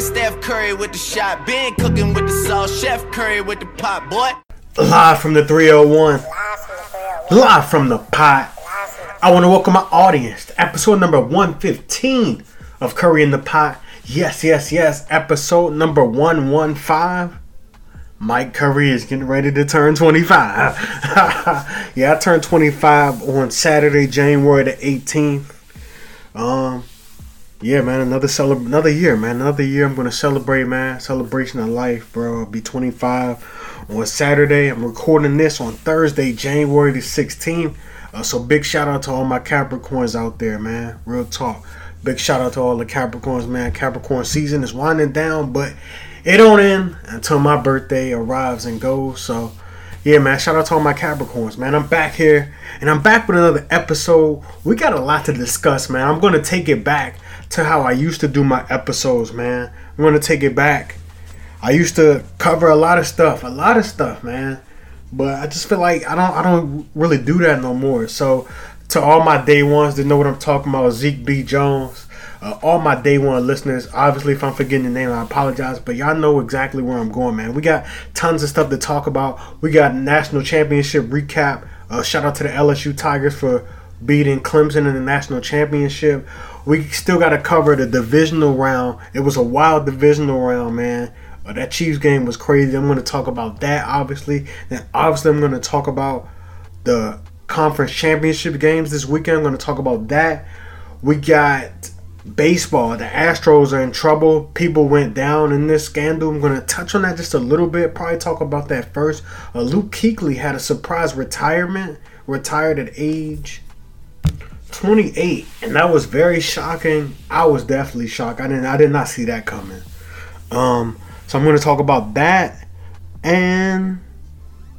Been Steph Curry with the shot, been cooking with the sauce, Chef Curry with the pot, boy. Live from the 301. Live from the pot. I want to welcome my audience to episode number 115 of Curry in the Pot. Yes, yes, yes. Episode number 115. Mike Curry is getting ready to turn 25. yeah, I turned 25 on Saturday, January the 18th. Um, yeah, man, another celeb- another year, man, another year. I'm gonna celebrate, man. Celebration of life, bro. I'll be 25 on Saturday. I'm recording this on Thursday, January the 16th. Uh, so big shout out to all my Capricorns out there, man. Real talk. Big shout out to all the Capricorns, man. Capricorn season is winding down, but it don't end until my birthday arrives and goes. So yeah, man, shout out to all my Capricorns, man. I'm back here and I'm back with another episode. We got a lot to discuss, man. I'm gonna take it back to how I used to do my episodes, man. I'm gonna take it back. I used to cover a lot of stuff, a lot of stuff, man. But I just feel like I don't I don't really do that no more. So to all my day ones that know what I'm talking about, Zeke B. Jones, uh, all my day one listeners, obviously, if I'm forgetting the name, I apologize, but y'all know exactly where I'm going, man. We got tons of stuff to talk about. We got national championship recap. Uh, shout out to the LSU Tigers for beating Clemson in the national championship. We still got to cover the divisional round. It was a wild divisional round, man. Uh, that Chiefs game was crazy. I'm going to talk about that, obviously. Then, obviously, I'm going to talk about the conference championship games this weekend. I'm going to talk about that. We got baseball. The Astros are in trouble. People went down in this scandal. I'm going to touch on that just a little bit. Probably talk about that first. Uh, Luke Kuechly had a surprise retirement. Retired at age 28, and that was very shocking. I was definitely shocked. I didn't. I did not see that coming. Um, so I'm going to talk about that, and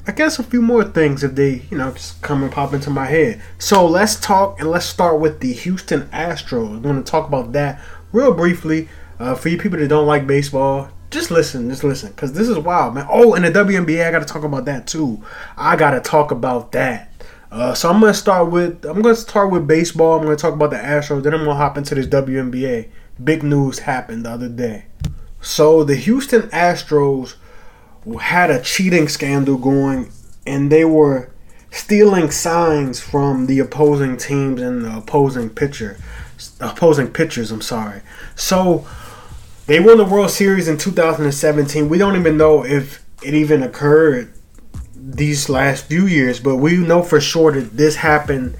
I guess a few more things if they, you know, just come and pop into my head. So let's talk and let's start with the Houston Astros. I'm going to talk about that real briefly. Uh, for you people that don't like baseball, just listen, just listen, because this is wild, man. Oh, and the WNBA, I got to talk about that too. I got to talk about that. Uh, so I'm gonna start with I'm gonna start with baseball. I'm gonna talk about the Astros. Then I'm gonna hop into this WNBA. Big news happened the other day. So the Houston Astros had a cheating scandal going, and they were stealing signs from the opposing teams and the opposing pitcher, opposing pitchers. I'm sorry. So they won the World Series in 2017. We don't even know if it even occurred these last few years, but we know for sure that this happened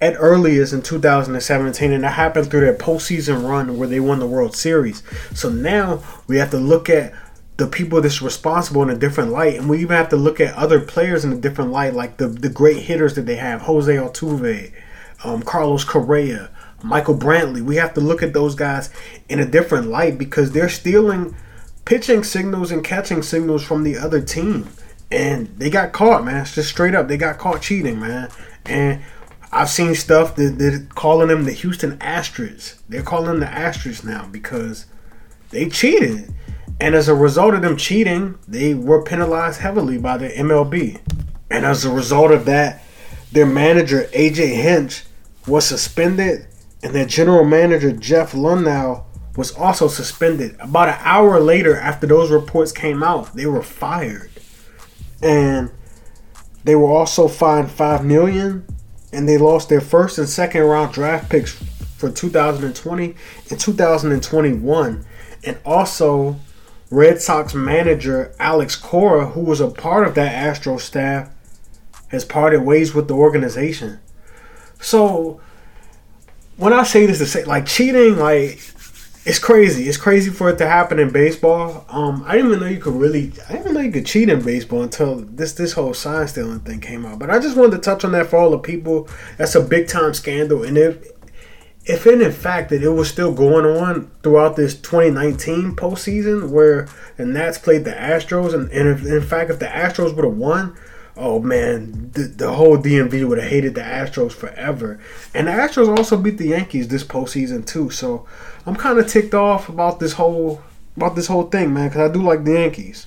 at earliest in 2017, and it happened through their postseason run where they won the World Series. So now we have to look at the people that's responsible in a different light, and we even have to look at other players in a different light, like the the great hitters that they have: Jose Altuve, um, Carlos Correa, Michael Brantley. We have to look at those guys in a different light because they're stealing pitching signals and catching signals from the other team and they got caught, man. It's just straight up, they got caught cheating, man. And I've seen stuff that they're calling them the Houston Astros. They're calling them the Astros now because they cheated, and as a result of them cheating, they were penalized heavily by the MLB. And as a result of that, their manager AJ Hinch was suspended, and their general manager Jeff Luhnow was also suspended. About an hour later, after those reports came out, they were fired and they were also fined five million, and they lost their first and second round draft picks for 2020 and 2021, and also Red Sox manager Alex Cora, who was a part of that Astro staff, has parted ways with the organization. So when I say this to say like cheating, like it's crazy. It's crazy for it to happen in baseball. Um, I didn't even know you could really. I didn't even know you could cheat in baseball until this this whole sign stealing thing came out. But I just wanted to touch on that for all the people. That's a big time scandal, and if if in fact that it was still going on throughout this 2019 postseason where the Nats played the Astros, and, and if in fact if the Astros would have won, oh man, the, the whole DMV would have hated the Astros forever. And the Astros also beat the Yankees this postseason too. So I'm kind of ticked off about this whole about this whole thing, man, because I do like the Yankees.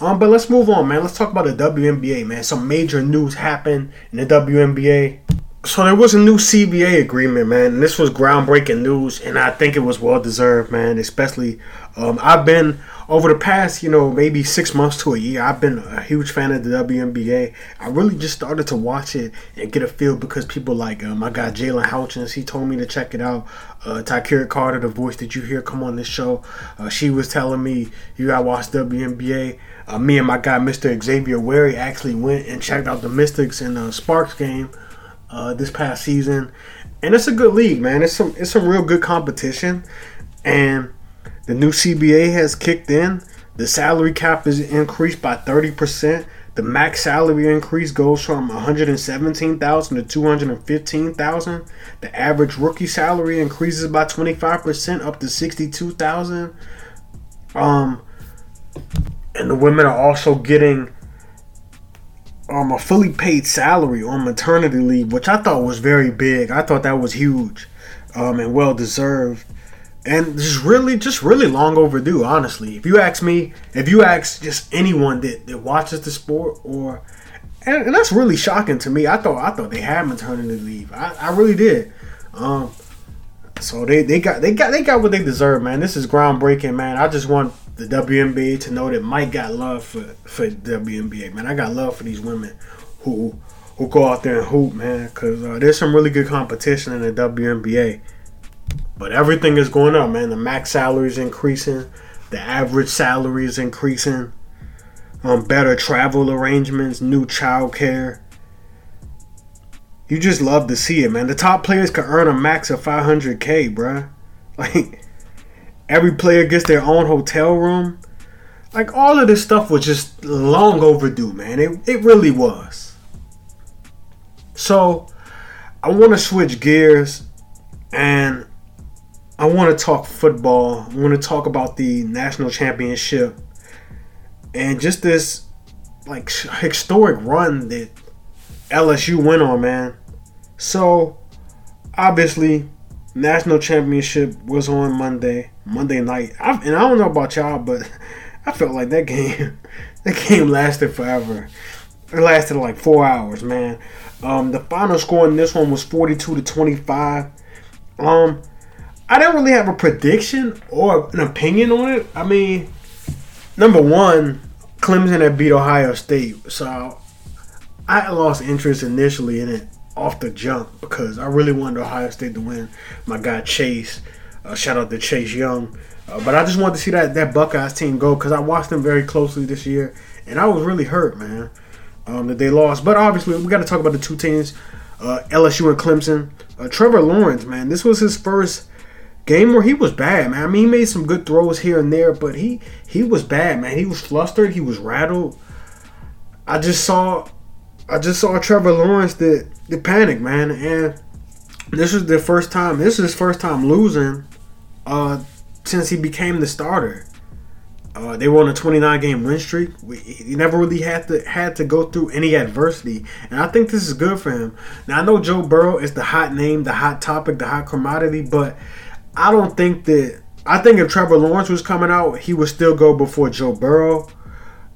Um, but let's move on, man. Let's talk about the WNBA, man. Some major news happened in the WNBA. So there was a new CBA agreement, man. And this was groundbreaking news, and I think it was well deserved, man. Especially, um, I've been over the past, you know, maybe six months to a year. I've been a huge fan of the WNBA. I really just started to watch it and get a feel because people like uh, my guy Jalen Houchins, he told me to check it out. Uh, Tykeria Carter, the voice that you hear come on this show, uh, she was telling me you gotta watch WNBA. Uh, me and my guy Mr. Xavier Wary actually went and checked out the Mystics and the Sparks game uh, this past season, and it's a good league, man. It's some it's some real good competition, and the new CBA has kicked in. The salary cap is increased by thirty percent. The max salary increase goes from 117,000 to 215,000. The average rookie salary increases by 25% up to 62,000. Um and the women are also getting um, a fully paid salary on maternity leave, which I thought was very big. I thought that was huge um, and well deserved. And just really, just really long overdue, honestly. If you ask me, if you ask just anyone that, that watches the sport or and, and that's really shocking to me. I thought I thought they had maternity leave. I, I really did. Um, so they, they got they got they got what they deserve, man. This is groundbreaking, man. I just want the WNBA to know that Mike got love for for WNBA, man. I got love for these women who who go out there and hoop, man, because uh, there's some really good competition in the WNBA. But everything is going up, man. The max salary is increasing, the average salary is increasing. Um, better travel arrangements, new childcare. You just love to see it, man. The top players can earn a max of 500k, bruh. Like Every player gets their own hotel room. Like all of this stuff was just long overdue, man. It, it really was. So I want to switch gears and I want to talk football. I want to talk about the national championship and just this like historic run that LSU went on, man. So obviously national championship was on Monday, Monday night. I, and I don't know about y'all, but I felt like that game, that game lasted forever. It lasted like four hours, man. Um, the final score in this one was 42 to 25. Um, I didn't really have a prediction or an opinion on it. I mean, number one, Clemson had beat Ohio State, so I lost interest initially in it off the jump because I really wanted Ohio State to win. My guy Chase, uh, shout out to Chase Young. Uh, but I just wanted to see that that Buckeyes team go because I watched them very closely this year, and I was really hurt, man, um, that they lost. But obviously, we got to talk about the two teams, uh, LSU and Clemson. Uh, Trevor Lawrence, man, this was his first game where he was bad, man. I mean, he made some good throws here and there, but he he was bad, man. He was flustered, he was rattled. I just saw I just saw Trevor Lawrence that the panic, man, and this is the first time. This is his first time losing uh, since he became the starter. Uh, they were on a 29 game win streak. We, he never really had to had to go through any adversity, and I think this is good for him. Now I know Joe Burrow is the hot name, the hot topic, the hot commodity, but I don't think that. I think if Trevor Lawrence was coming out, he would still go before Joe Burrow.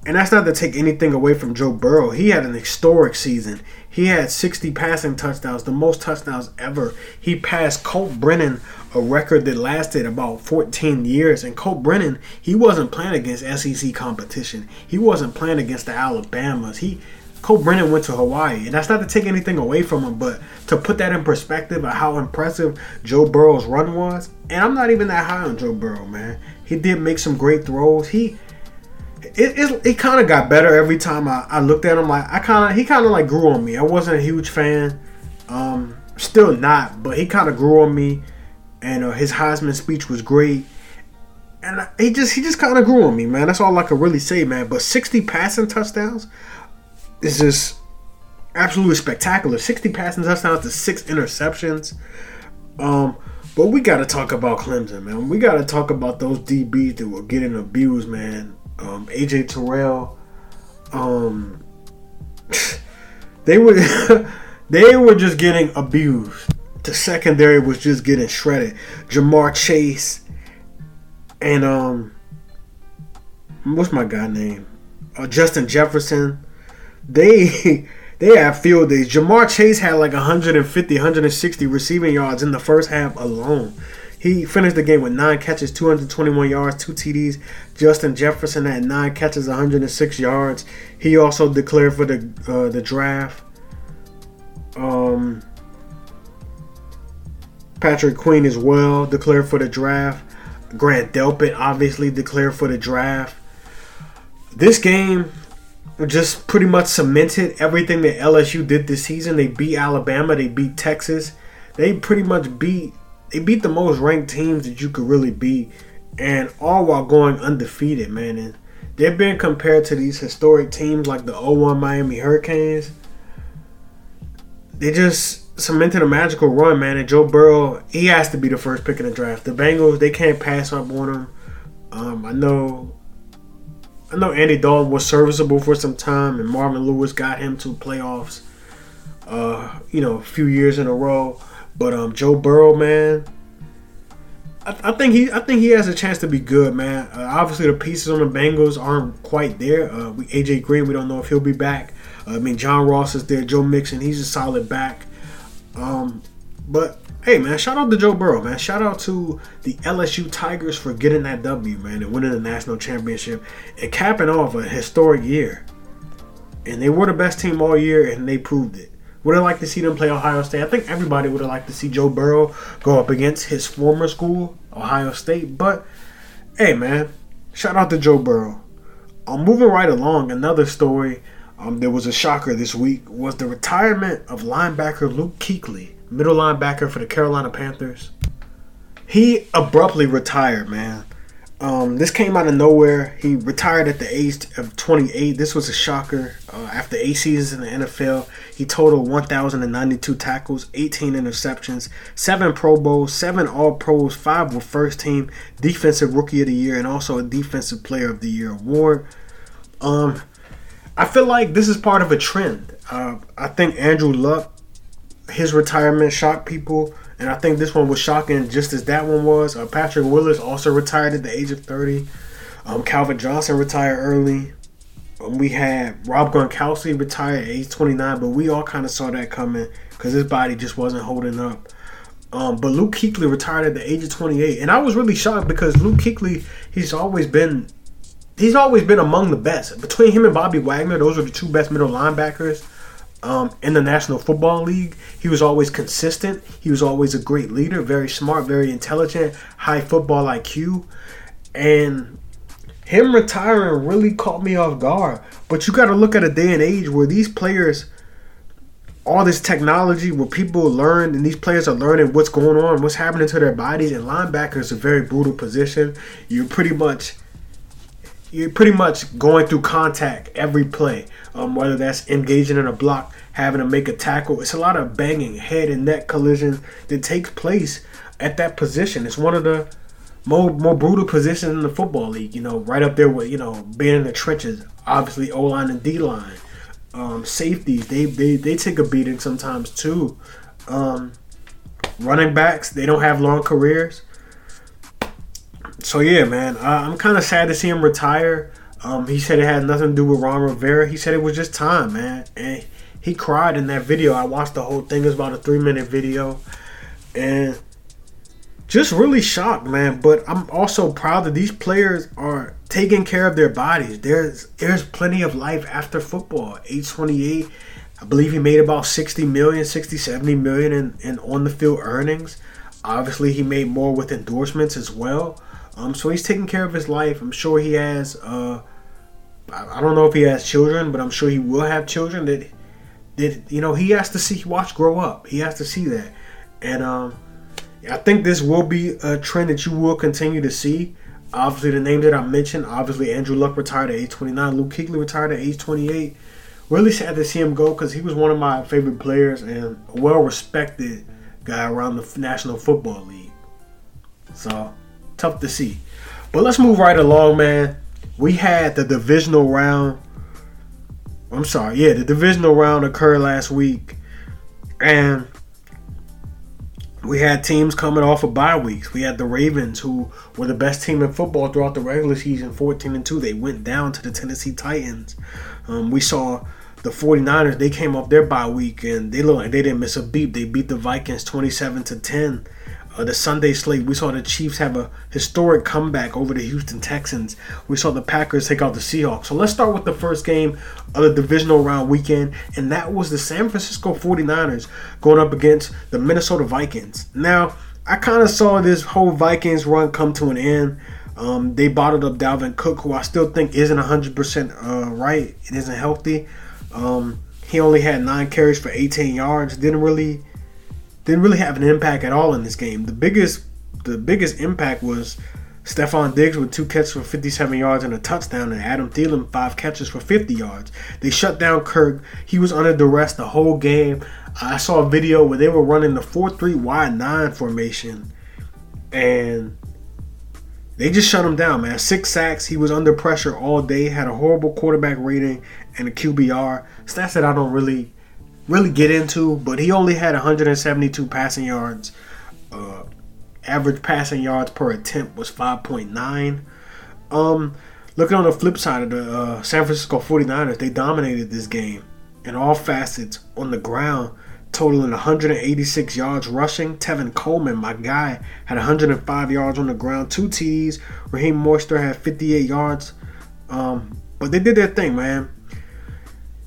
And that's not to take anything away from Joe Burrow. He had an historic season. He had 60 passing touchdowns, the most touchdowns ever. He passed Colt Brennan, a record that lasted about 14 years. And Colt Brennan, he wasn't playing against SEC competition. He wasn't playing against the Alabamas. He Colt Brennan went to Hawaii, and that's not to take anything away from him, but to put that in perspective of how impressive Joe Burrow's run was. And I'm not even that high on Joe Burrow, man. He did make some great throws. He it, it, it kind of got better every time I, I looked at him. Like I kind of he kind of like grew on me. I wasn't a huge fan, um, still not, but he kind of grew on me. And uh, his Heisman speech was great, and he just he just kind of grew on me, man. That's all I could really say, man. But 60 passing touchdowns is just absolutely spectacular. 60 passing touchdowns to six interceptions. Um, but we got to talk about Clemson, man. We got to talk about those DBs that were getting abused, man um, AJ Terrell, um, they were they were just getting abused. The secondary was just getting shredded. Ja'Marr Chase and um, what's my guy name? Uh, Justin Jefferson. They they have field days. Ja'Marr Chase had like 150, 160 receiving yards in the first half alone. He finished the game with nine catches, 221 yards, two TDs. Justin Jefferson had nine catches, 106 yards. He also declared for the uh, the draft. Um, Patrick Queen as well declared for the draft. Grant Delpit obviously declared for the draft. This game just pretty much cemented everything that LSU did this season. They beat Alabama, they beat Texas. They pretty much beat they beat the most ranked teams that you could really beat, and all while going undefeated, man. And they've been compared to these historic teams like the 01 Miami Hurricanes. They just cemented a magical run, man. And Joe Burrow, he has to be the first pick in the draft. The Bengals, they can't pass up on him. Um, I know I know Andy Dalton was serviceable for some time, and Marvin Lewis got him to playoffs. Uh, you know, a few years in a row. But um, Joe Burrow, man, I, I, think he, I think he has a chance to be good, man. Uh, obviously, the pieces on the Bengals aren't quite there. Uh, we, AJ Green, we don't know if he'll be back. Uh, I mean, John Ross is there. Joe Mixon, he's a solid back. Um, but hey, man, shout out to Joe Burrow, man. Shout out to the LSU Tigers for getting that W, man, and winning the national championship and capping off a historic year. And they were the best team all year, and they proved it. Would I like to see them play Ohio State? I think everybody would have liked to see Joe Burrow go up against his former school, Ohio State. But hey, man, shout out to Joe Burrow. I'm moving right along. Another story. Um, there was a shocker this week was the retirement of linebacker Luke Kuechly, middle linebacker for the Carolina Panthers. He abruptly retired, man. Um, this came out of nowhere. He retired at the age of 28. This was a shocker. Uh, after eight seasons in the NFL, he totaled 1,092 tackles, 18 interceptions, seven Pro Bowls, seven All Pros, five were first team Defensive Rookie of the Year, and also a Defensive Player of the Year award. Um, I feel like this is part of a trend. Uh, I think Andrew Luck, his retirement shocked people and I think this one was shocking just as that one was. Uh, Patrick Willis also retired at the age of 30. Um, Calvin Johnson retired early. Um, we had Rob Gronkowski retired at age 29, but we all kind of saw that coming because his body just wasn't holding up. Um, but Luke Kuechly retired at the age of 28, and I was really shocked because Luke Kuechly, he's always been, he's always been among the best. Between him and Bobby Wagner, those are the two best middle linebackers um, in the National Football League. He was always consistent. He was always a great leader, very smart, very intelligent, high football IQ. And him retiring really caught me off guard. But you got to look at a day and age where these players, all this technology, where people learn and these players are learning what's going on, what's happening to their bodies. And linebacker is a very brutal position. You're pretty much you're pretty much going through contact every play, um, whether that's engaging in a block, having to make a tackle. It's a lot of banging, head and neck collisions that takes place at that position. It's one of the more more brutal positions in the football league. You know, right up there with you know being in the trenches. Obviously, O line and D line, um, safeties. They they they take a beating sometimes too. Um, running backs. They don't have long careers so yeah, man, uh, I'm kind of sad to see him retire. Um, he said it had nothing to do with Ron Rivera. He said it was just time, man, and he cried in that video. I watched the whole thing. It's about a three minute video, and just really shocked, man. But I'm also proud that these players are taking care of their bodies. There's there's plenty of life after football. 828, I believe he made about 60 million, 60, 70 million in, in on the field earnings. Obviously, he made more with endorsements as well. Um, so he's taking care of his life. I'm sure he has. Uh, I don't know if he has children, but I'm sure he will have children that that you know he has to see watch grow up. He has to see that, and um, I think this will be a trend that you will continue to see. Obviously, the name that I mentioned, obviously Andrew Luck retired at age 29. Luke Kuechly retired at age 28. Really sad to see him go because he was one of my favorite players and a well-respected guy around the National Football League. So tough to see. But let's move right along, man. We had the divisional round. I'm sorry, yeah, the divisional round occurred last week, and we had teams coming off of bye weeks. We had the Ravens, who were the best team in football throughout the regular season, 14 and 2. They went down to the Tennessee Titans. Um, we saw the 49ers, they came off their bye week and they look like they didn't miss a beat. They beat the Vikings 27 to 10. Uh, the Sunday slate, we saw the Chiefs have a historic comeback over the Houston Texans. We saw the Packers take out the Seahawks. So let's start with the first game of the divisional round weekend, and that was the San Francisco 49ers going up against the Minnesota Vikings. Now, I kind of saw this whole Vikings run come to an end. Um, they bottled up Dalvin Cook, who I still think isn't 100% uh, right. It isn't healthy. Um, he only had nine carries for 18 yards. Didn't really, didn't really have an impact at all in this game. The biggest, the biggest impact was Stefon Diggs with two catches for 57 yards and a touchdown, and Adam Thielen five catches for 50 yards. They shut down Kirk. He was under duress the whole game. I saw a video where they were running the 4-3 wide nine formation, and they just shut him down, man. Six sacks. He was under pressure all day. Had a horrible quarterback rating and a QBR. Stats that I don't really, really get into. But he only had 172 passing yards. Uh, average passing yards per attempt was 5.9. Um, looking on the flip side of the uh, San Francisco 49ers, they dominated this game in all facets on the ground totaling 186 yards rushing. Tevin Coleman, my guy, had 105 yards on the ground, two TDs. Raheem Mostert had 58 yards. Um, but they did their thing, man.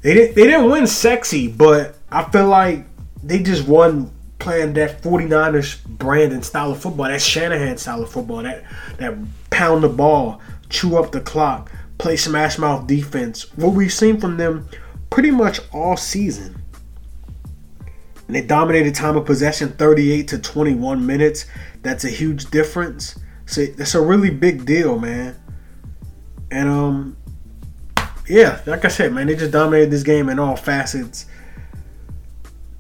They didn't they didn't win sexy, but I feel like they just won playing that 49ers brand and style of football, that Shanahan style of football, that that pound the ball, chew up the clock, play smash mouth defense. What we've seen from them pretty much all season and they dominated time of possession 38 to 21 minutes. That's a huge difference. So that's a really big deal, man. And um yeah, like I said, man, they just dominated this game in all facets.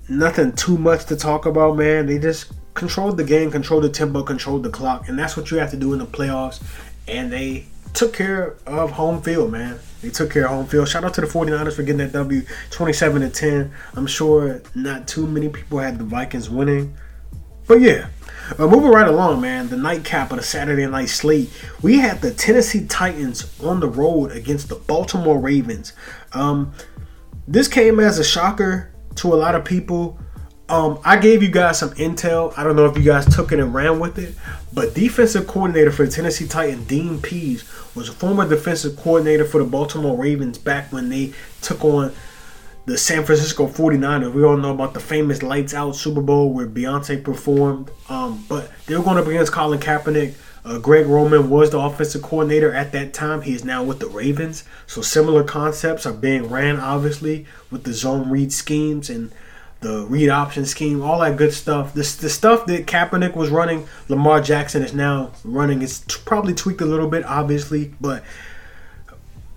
Nothing too much to talk about, man. They just controlled the game, controlled the tempo, controlled the clock, and that's what you have to do in the playoffs. And they took care of home field, man. They took care of home field. Shout out to the 49ers for getting that W 27 to 10. I'm sure not too many people had the Vikings winning. But yeah, uh, moving right along, man. The nightcap of the Saturday night slate. We had the Tennessee Titans on the road against the Baltimore Ravens. Um, this came as a shocker to a lot of people. Um, I gave you guys some intel. I don't know if you guys took it and ran with it, but defensive coordinator for the Tennessee Titans, Dean Pees, was a former defensive coordinator for the Baltimore Ravens back when they took on the San Francisco 49ers. We all know about the famous Lights Out Super Bowl where Beyonce performed. Um, but they were going up against Colin Kaepernick. Uh, Greg Roman was the offensive coordinator at that time. He is now with the Ravens. So similar concepts are being ran, obviously, with the zone read schemes and – the read option scheme, all that good stuff. This the stuff that Kaepernick was running, Lamar Jackson is now running. It's t- probably tweaked a little bit, obviously, but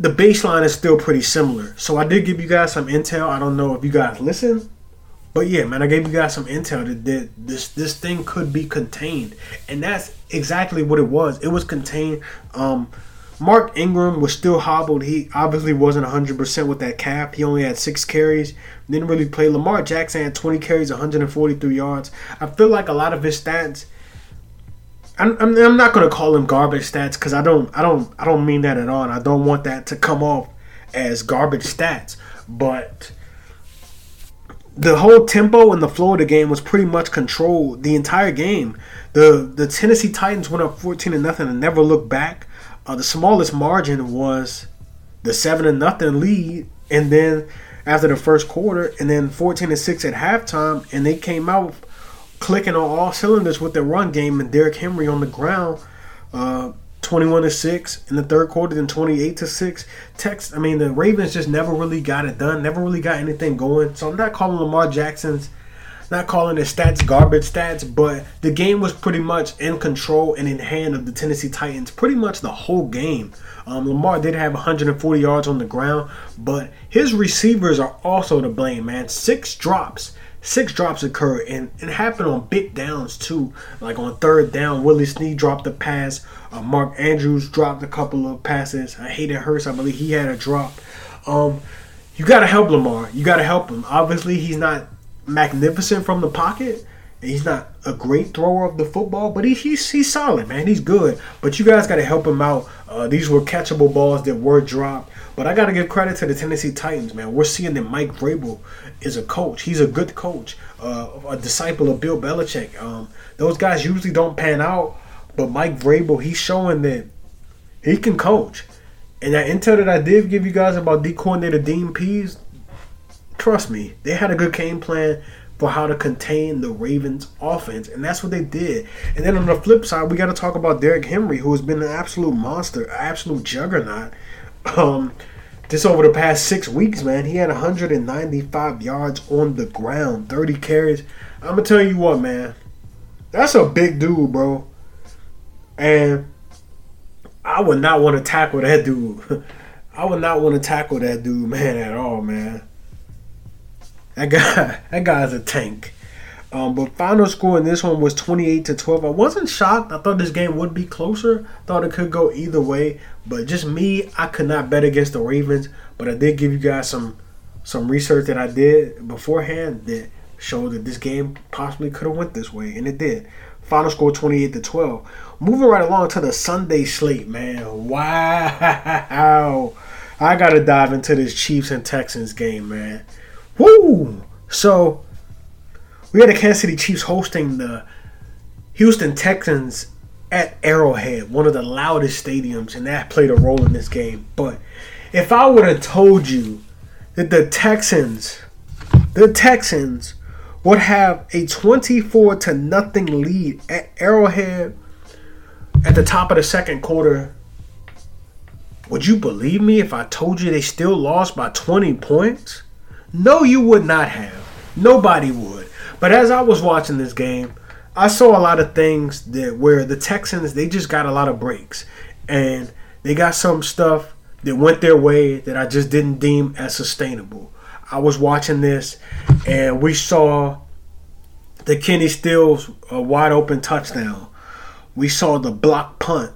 the baseline is still pretty similar. So I did give you guys some intel. I don't know if you guys listen, but yeah, man, I gave you guys some intel that, that this this thing could be contained, and that's exactly what it was. It was contained. Um, Mark Ingram was still hobbled. He obviously wasn't 100% with that cap. He only had six carries. Didn't really play. Lamar Jackson had 20 carries, 143 yards. I feel like a lot of his stats. I'm, I'm, not gonna call them garbage stats because I don't I don't I don't mean that at all. And I don't want that to come off as garbage stats. But the whole tempo and the flow of the game was pretty much controlled the entire game. The the Tennessee Titans went up 14 to nothing and never looked back. Uh, the smallest margin was the seven to nothing lead, and then after the first quarter, and then fourteen to six at halftime, and they came out clicking on all cylinders with their run game and Derrick Henry on the ground. Uh, 21 to 6 in the third quarter, then 28 to 6. Tex, I mean, the Ravens just never really got it done, never really got anything going. So I'm not calling Lamar Jackson's not calling his stats garbage stats, but the game was pretty much in control and in hand of the Tennessee Titans pretty much the whole game. Um, Lamar did have 140 yards on the ground, but his receivers are also to blame, man. Six drops. Six drops occurred and it happened on big downs too. Like on third down, Willie Snead dropped the pass. Uh, Mark Andrews dropped a couple of passes. I Hayden Hurst, I believe he had a drop. Um, you got to help Lamar. You got to help him. Obviously, he's not magnificent from the pocket. He's not a great thrower of the football, but he, he's he's solid, man. He's good. But you guys got to help him out Uh, these were catchable balls that were dropped. But I got to give credit to the Tennessee Titans, man. We're seeing that Mike Vrabel is a coach. He's a good coach, uh, a disciple of Bill Belichick. Um, those guys usually don't pan out, but Mike Vrabel, he's showing that he can coach. And that intel that I did give you guys about D coordinator Dean Pees, trust me, they had a good game plan for how to contain the Ravens offense. And that's what they did. And then on the flip side, we got to talk about Derrick Henry, who has been an absolute monster, absolute juggernaut. Um, just over the past six weeks, man, he had 195 yards on the ground, 30 carries. I'm gonna tell you what, man, that's a big dude, bro. And I would not want to tackle that dude. I would not want to tackle that dude, man, at all, man. That guy, that guy's a tank. Um, but final score in this one was 28 to 12. I wasn't shocked. I thought this game would be closer. Thought it could go either way. But just me, I could not bet against the Ravens. But I did give you guys some some research that I did beforehand that showed that this game possibly could have went this way, and it did. Final score 28 to 12. Moving right along to the Sunday slate, man. Wow. I got to dive into this Chiefs and Texans game, man. Woo! So, we had the Kansas City Chiefs hosting the Houston Texans at Arrowhead, one of the loudest stadiums, and that played a role in this game. But if I would have told you that the Texans, the Texans would have a 24 to nothing lead at Arrowhead at the top of the second quarter, would you believe me if I told you they still lost by 20 points? No, you would not have. Nobody would. But as I was watching this game, I saw a lot of things that where the Texans they just got a lot of breaks and they got some stuff that went their way that I just didn't deem as sustainable. I was watching this and we saw the Kenny Stills a wide open touchdown. We saw the block punt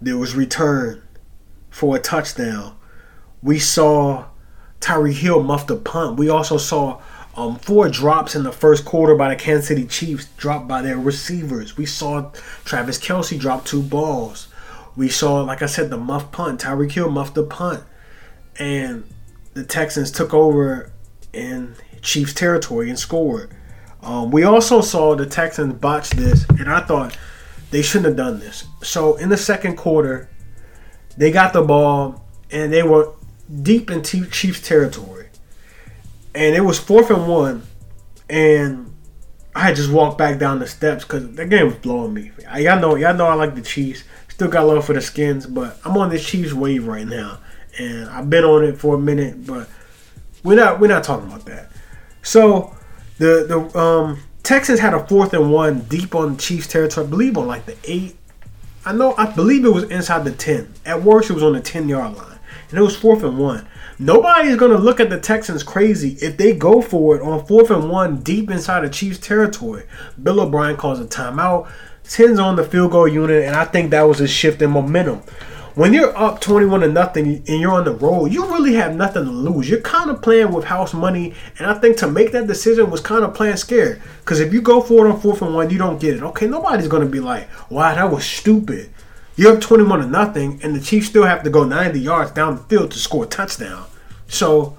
that was returned for a touchdown. We saw Tyreek Hill muffed the punt. We also saw um, four drops in the first quarter by the Kansas City Chiefs dropped by their receivers. We saw Travis Kelce drop two balls. We saw, like I said, the muff punt. Tyreek Hill muffed the punt. And the Texans took over in Chiefs territory and scored. Um, we also saw the Texans botch this, and I thought they shouldn't have done this. So in the second quarter, they got the ball and they were deep in Chiefs territory, and it was fourth and one, and I had just walked back down the steps because the game was blowing me. Y'all know, y'all know I like the Chiefs. Still got love for the Skins, but I'm on the Chiefs wave right now, and I've been on it for a minute, but we're not we're not talking about that. So the the um, Texans had a fourth and one deep on Chiefs territory, I believe on like the eight. I know I believe it was inside the ten. At worst, it was on the ten yard line, and it was fourth and one. Nobody is gonna look at the Texans crazy if they go for it on fourth and one deep inside the Chiefs territory. Bill O'Brien calls a timeout, sends on the field goal unit, and I think that was a shift in momentum when you're up 21 to nothing and you're on the road, you really have nothing to lose. You're kind of playing with house money, and I think to make that decision was kind of playing scared. Because if you go for it on fourth and one, you don't get it. Okay, nobody's going to be like, wow, that was stupid. You're up 21 to nothing, and the Chiefs still have to go 90 yards down the field to score a touchdown. So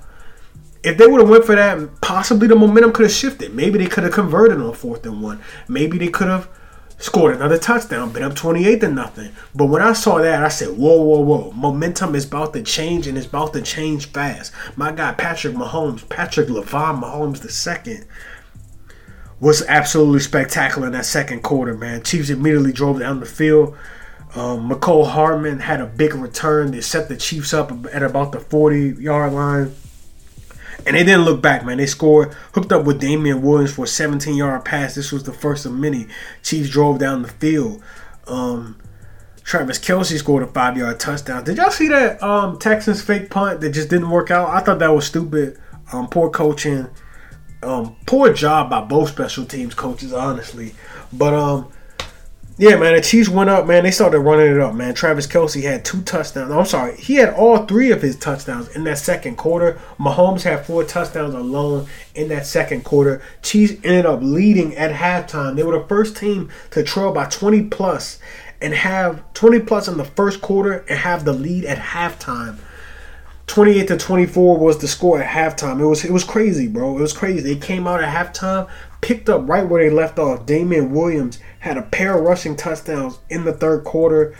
if they would have went for that, possibly the momentum could have shifted. Maybe they could have converted on fourth and one. Maybe they could have scored another touchdown, been up 28 to nothing. But when I saw that, I said, whoa, whoa, whoa. Momentum is about to change and it's about to change fast. My guy, Patrick Mahomes, Patrick LaVon Mahomes II, was absolutely spectacular in that second quarter, man. Chiefs immediately drove down the field. Um, Mecole Hardman had a big return. They set the Chiefs up at about the 40 yard line. And they didn't look back, man. They scored, hooked up with Damien Williams for a 17 yard pass. This was the first of many. Chiefs drove down the field. Um, Travis Kelce scored a five yard touchdown. Did y'all see that um, Texans fake punt that just didn't work out? I thought that was stupid. Um, poor coaching. Um, poor job by both special teams coaches, honestly. But um, yeah, man, the Chiefs went up, man. They started running it up, man. Travis Kelce had two touchdowns. I'm sorry, he had all three of his touchdowns in that second quarter. Mahomes had four touchdowns alone in that second quarter. Chiefs ended up leading at halftime. They were the first team to trail by 20 plus and have 20 plus in the first quarter and have the lead at halftime. 28 to 24 was the score at halftime. It was it was crazy, bro. It was crazy. They came out at halftime, picked up right where they left off. Damien Williams had a pair of rushing touchdowns in the third quarter.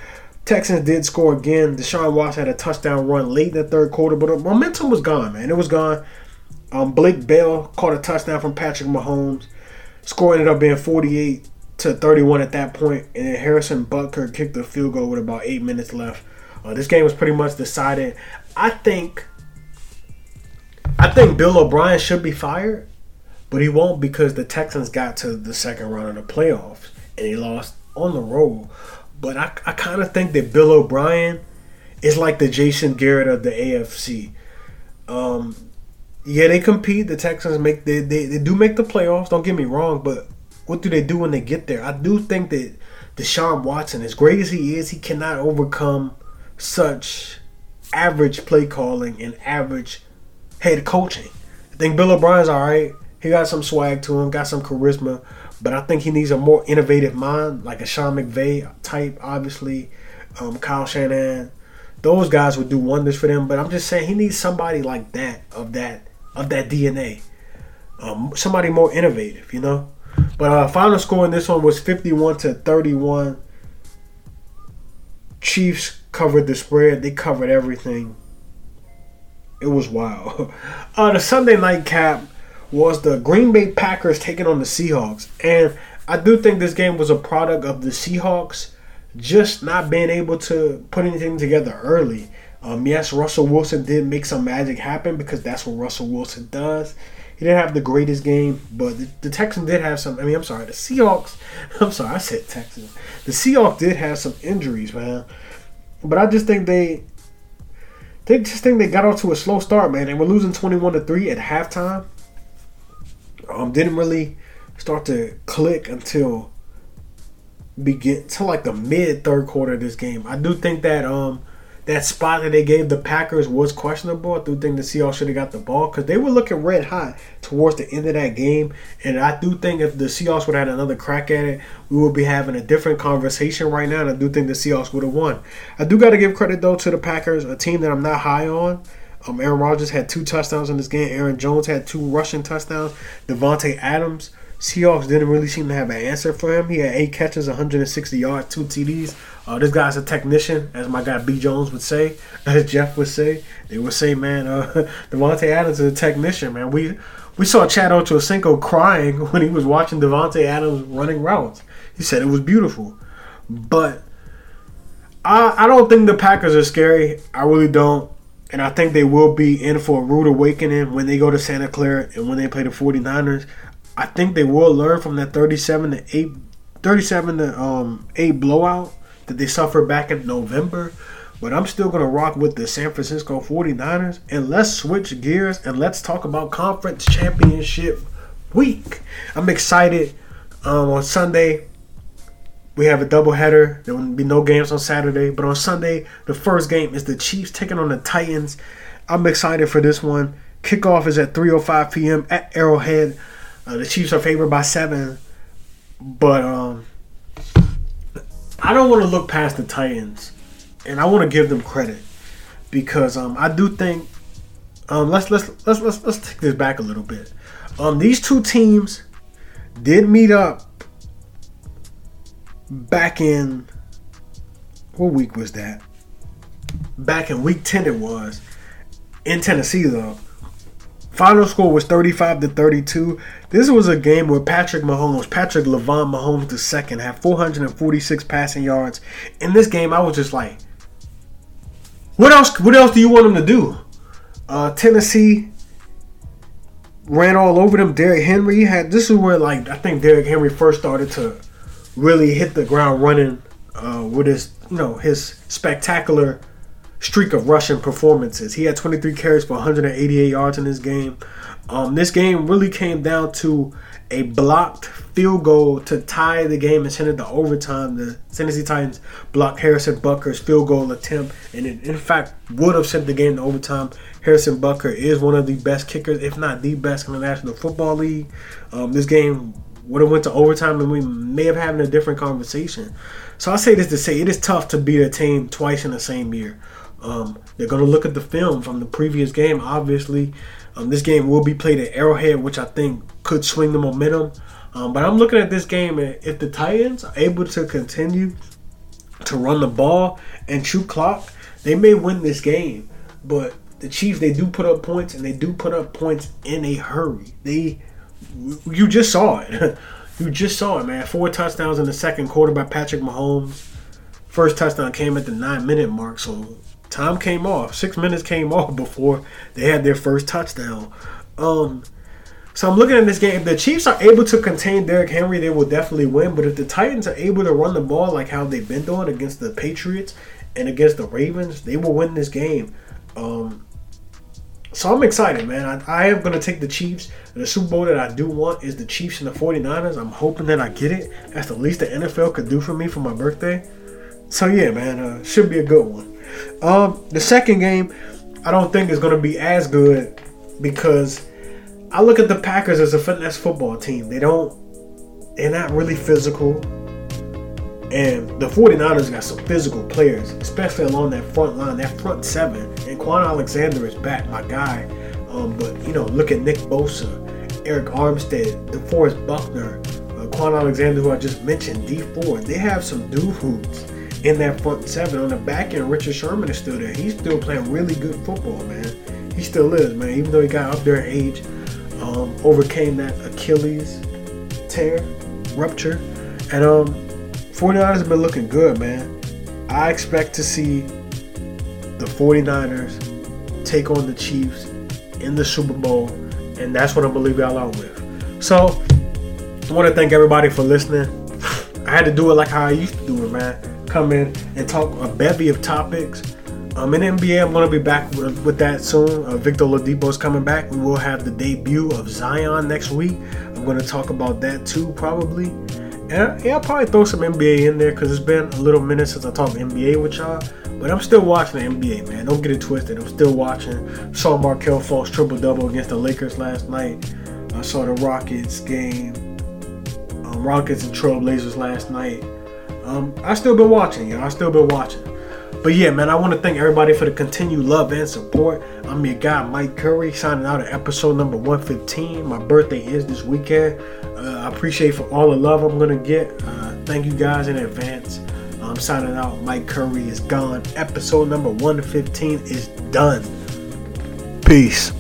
Texans did score again. Deshaun Watson had a touchdown run late in the third quarter, but the momentum was gone, man. It was gone. Um, Blake Bell caught a touchdown from Patrick Mahomes. Score ended up being 48 to 31 at that point, and then Harrison Butker kicked the field goal with about eight minutes left. Uh, this game was pretty much decided. I think, I think Bill O'Brien should be fired, but he won't because the Texans got to the second round of the playoffs and he lost on the road. But I, I kind of think that Bill O'Brien is like the Jason Garrett of the AFC. Um, yeah, they compete. The Texans make they, they, they do make the playoffs. Don't get me wrong, but what do they do when they get there? I do think that Deshaun Watson, as great as he is, he cannot overcome such average play calling and average head coaching. I think Bill O'Brien's all right. He got some swag to him, got some charisma, but I think he needs a more innovative mind, like a Sean McVay type, obviously. Um, Kyle Shanahan, those guys would do wonders for them. But I'm just saying he needs somebody like that of that of that DNA, um, somebody more innovative, you know. But uh, final score in this one was 51 to 31. Chiefs covered the spread. They covered everything. It was wild. Uh, the Sunday night cap was the Green Bay Packers taking on the Seahawks. And I do think this game was a product of the Seahawks just not being able to put anything together early. Um, yes, Russell Wilson did make some magic happen because that's what Russell Wilson does. He didn't have the greatest game, but the, the Texans did have some. I mean, I'm sorry, the Seahawks. I'm sorry, I said Texans. The Seahawks did have some injuries, man. But I just think they they just think they got off to a slow start, man. They were losing 21 to 3 at halftime. Um, didn't really start to click until begin to like the mid third quarter of this game. I do think that um that spot that they gave the Packers was questionable. I do think the Seahawks should have got the ball because they were looking red hot towards the end of that game. And I do think if the Seahawks would have had another crack at it, we would be having a different conversation right now. And I do think the Seahawks would have won. I do got to give credit though to the Packers, a team that I'm not high on. Um, Aaron Rodgers had two touchdowns in this game. Aaron Jones had two rushing touchdowns. Davante Adams Seahawks didn't really seem to have an answer for him. He had eight catches, 160 yards, two TDs. Uh, this guy's a technician, as my guy B Jones would say, as Jeff would say. They would say, man, uh, Davante Adams is a technician, man. We we saw Chad Ochocinco crying when he was watching Davante Adams running routes. He said it was beautiful, but I I don't think the Packers are scary. I really don't. And I think they will be in for a rude awakening when they go to Santa Clara and when they play the 49ers. I think they will learn from that 37 to 8 37 to um 8 blowout that they suffered back in November. But I'm still going to rock with the San Francisco 49ers. And let's switch gears and let's talk about conference championship week. I'm excited. Um, on Sunday, we have a doubleheader. There will be no games on Saturday. But on Sunday, the first game is the Chiefs taking on the Titans. I'm excited for this one. Kickoff is at 3.05 p.m. at Arrowhead. Uh, the Chiefs are favored by seven, but um, I don't want to look past the Titans, and I want to give them credit because um, I do think um, let's let's let's let's let's take this back a little bit. Um, these two teams did meet up back in what week was that? Back in week ten, it was in Tennessee though. Final score was 35 to 32. This was a game where Patrick Mahomes, Patrick Lavon Mahomes II, had 446 passing yards. In this game, I was just like, what else? What else do you want him to do? Uh, Tennessee ran all over them. Derrick Henry had. This is where like I think Derrick Henry first started to really hit the ground running uh, with his, you know, his spectacular streak of rushing performances. He had 23 carries for 188 yards in this game. Um, this game really came down to a blocked field goal to tie the game and send it to overtime. The Tennessee Titans blocked Harrison Butker's field goal attempt, and it, in fact would have sent the game to overtime. Harrison Butker is one of the best kickers, if not the best, in the National Football League. Um, this game would have went to overtime and we may have had a different conversation. So I say this to say it is tough to beat a team twice in the same year. Um, they're going to look at the film from the previous game. Obviously, um, this game will be played at Arrowhead, which I think could swing the momentum. Um, but I'm looking at this game, and if the Titans are able to continue to run the ball and chew clock, they may win this game. But the Chiefs, they do put up points, and they do put up points in a hurry. They, you just saw it. you just saw it, man. Four touchdowns in the second quarter by Patrick Mahomes. First touchdown came at the nine minute mark, so time came off. Six minutes came off before they had their first touchdown. Um, so I'm looking at this game. If the Chiefs are able to contain Derrick Henry, they will definitely win. But if the Titans are able to run the ball like how they've been doing against the Patriots and against the Ravens, they will win this game. Um, so I'm excited, man. I, I am going to take the Chiefs. The Super Bowl that I do want is the Chiefs and the 49ers. I'm hoping that I get it. That's the least the NFL could do for me for my birthday. So yeah, man, uh, should be a good one. Um, the second game, I don't think is going to be as good because I look at the Packers as a finesse football team. They don't, they're not really physical. And the 49ers got some physical players, especially along that front line, that front seven. And Kwon Alexander is back, my guy. Um, but, you know, look at Nick Bosa, Arik Armstead, DeForest Buckner, uh, Kwon Alexander, who I just mentioned, Dee Ford. They have some dudes in that front seven. On the back end, Richard Sherman is still there. He's still playing really good football, man. He still is, man. Even though he got up there in age, um, overcame that Achilles tear, rupture. And um, 49ers have been looking good, man. I expect to see the 49ers take on the Chiefs in the Super Bowl, and that's what I believe y'all out with. So, I want to thank everybody for listening. I had to do it like how I used to do it, man come in and talk a bevy of topics. Um, in NBA, I'm going to be back with, with that soon. Uh, Victor Oladipo is coming back. We will have the debut of Zion next week. I'm going to talk about that too, probably. And yeah, I'll probably throw some NBA in there because it's been a little minute since I talked NBA with y'all. But I'm still watching the NBA, man. Don't get it twisted. I'm still watching. Saw Markelle Fultz triple double against the Lakers last night. I saw the Rockets game. Um, Rockets and Trailblazers last night. Um, I still been watching, you know, I still been watching. But yeah, man, I want to thank everybody for the continued love and support. I'm your guy, Mike Curry, signing out at episode number 115. My birthday is this weekend. Uh, I appreciate for all the love I'm gonna get. Uh, thank you guys in advance. I'm signing out. Mike Curry is gone. Episode number 115 is done. Peace.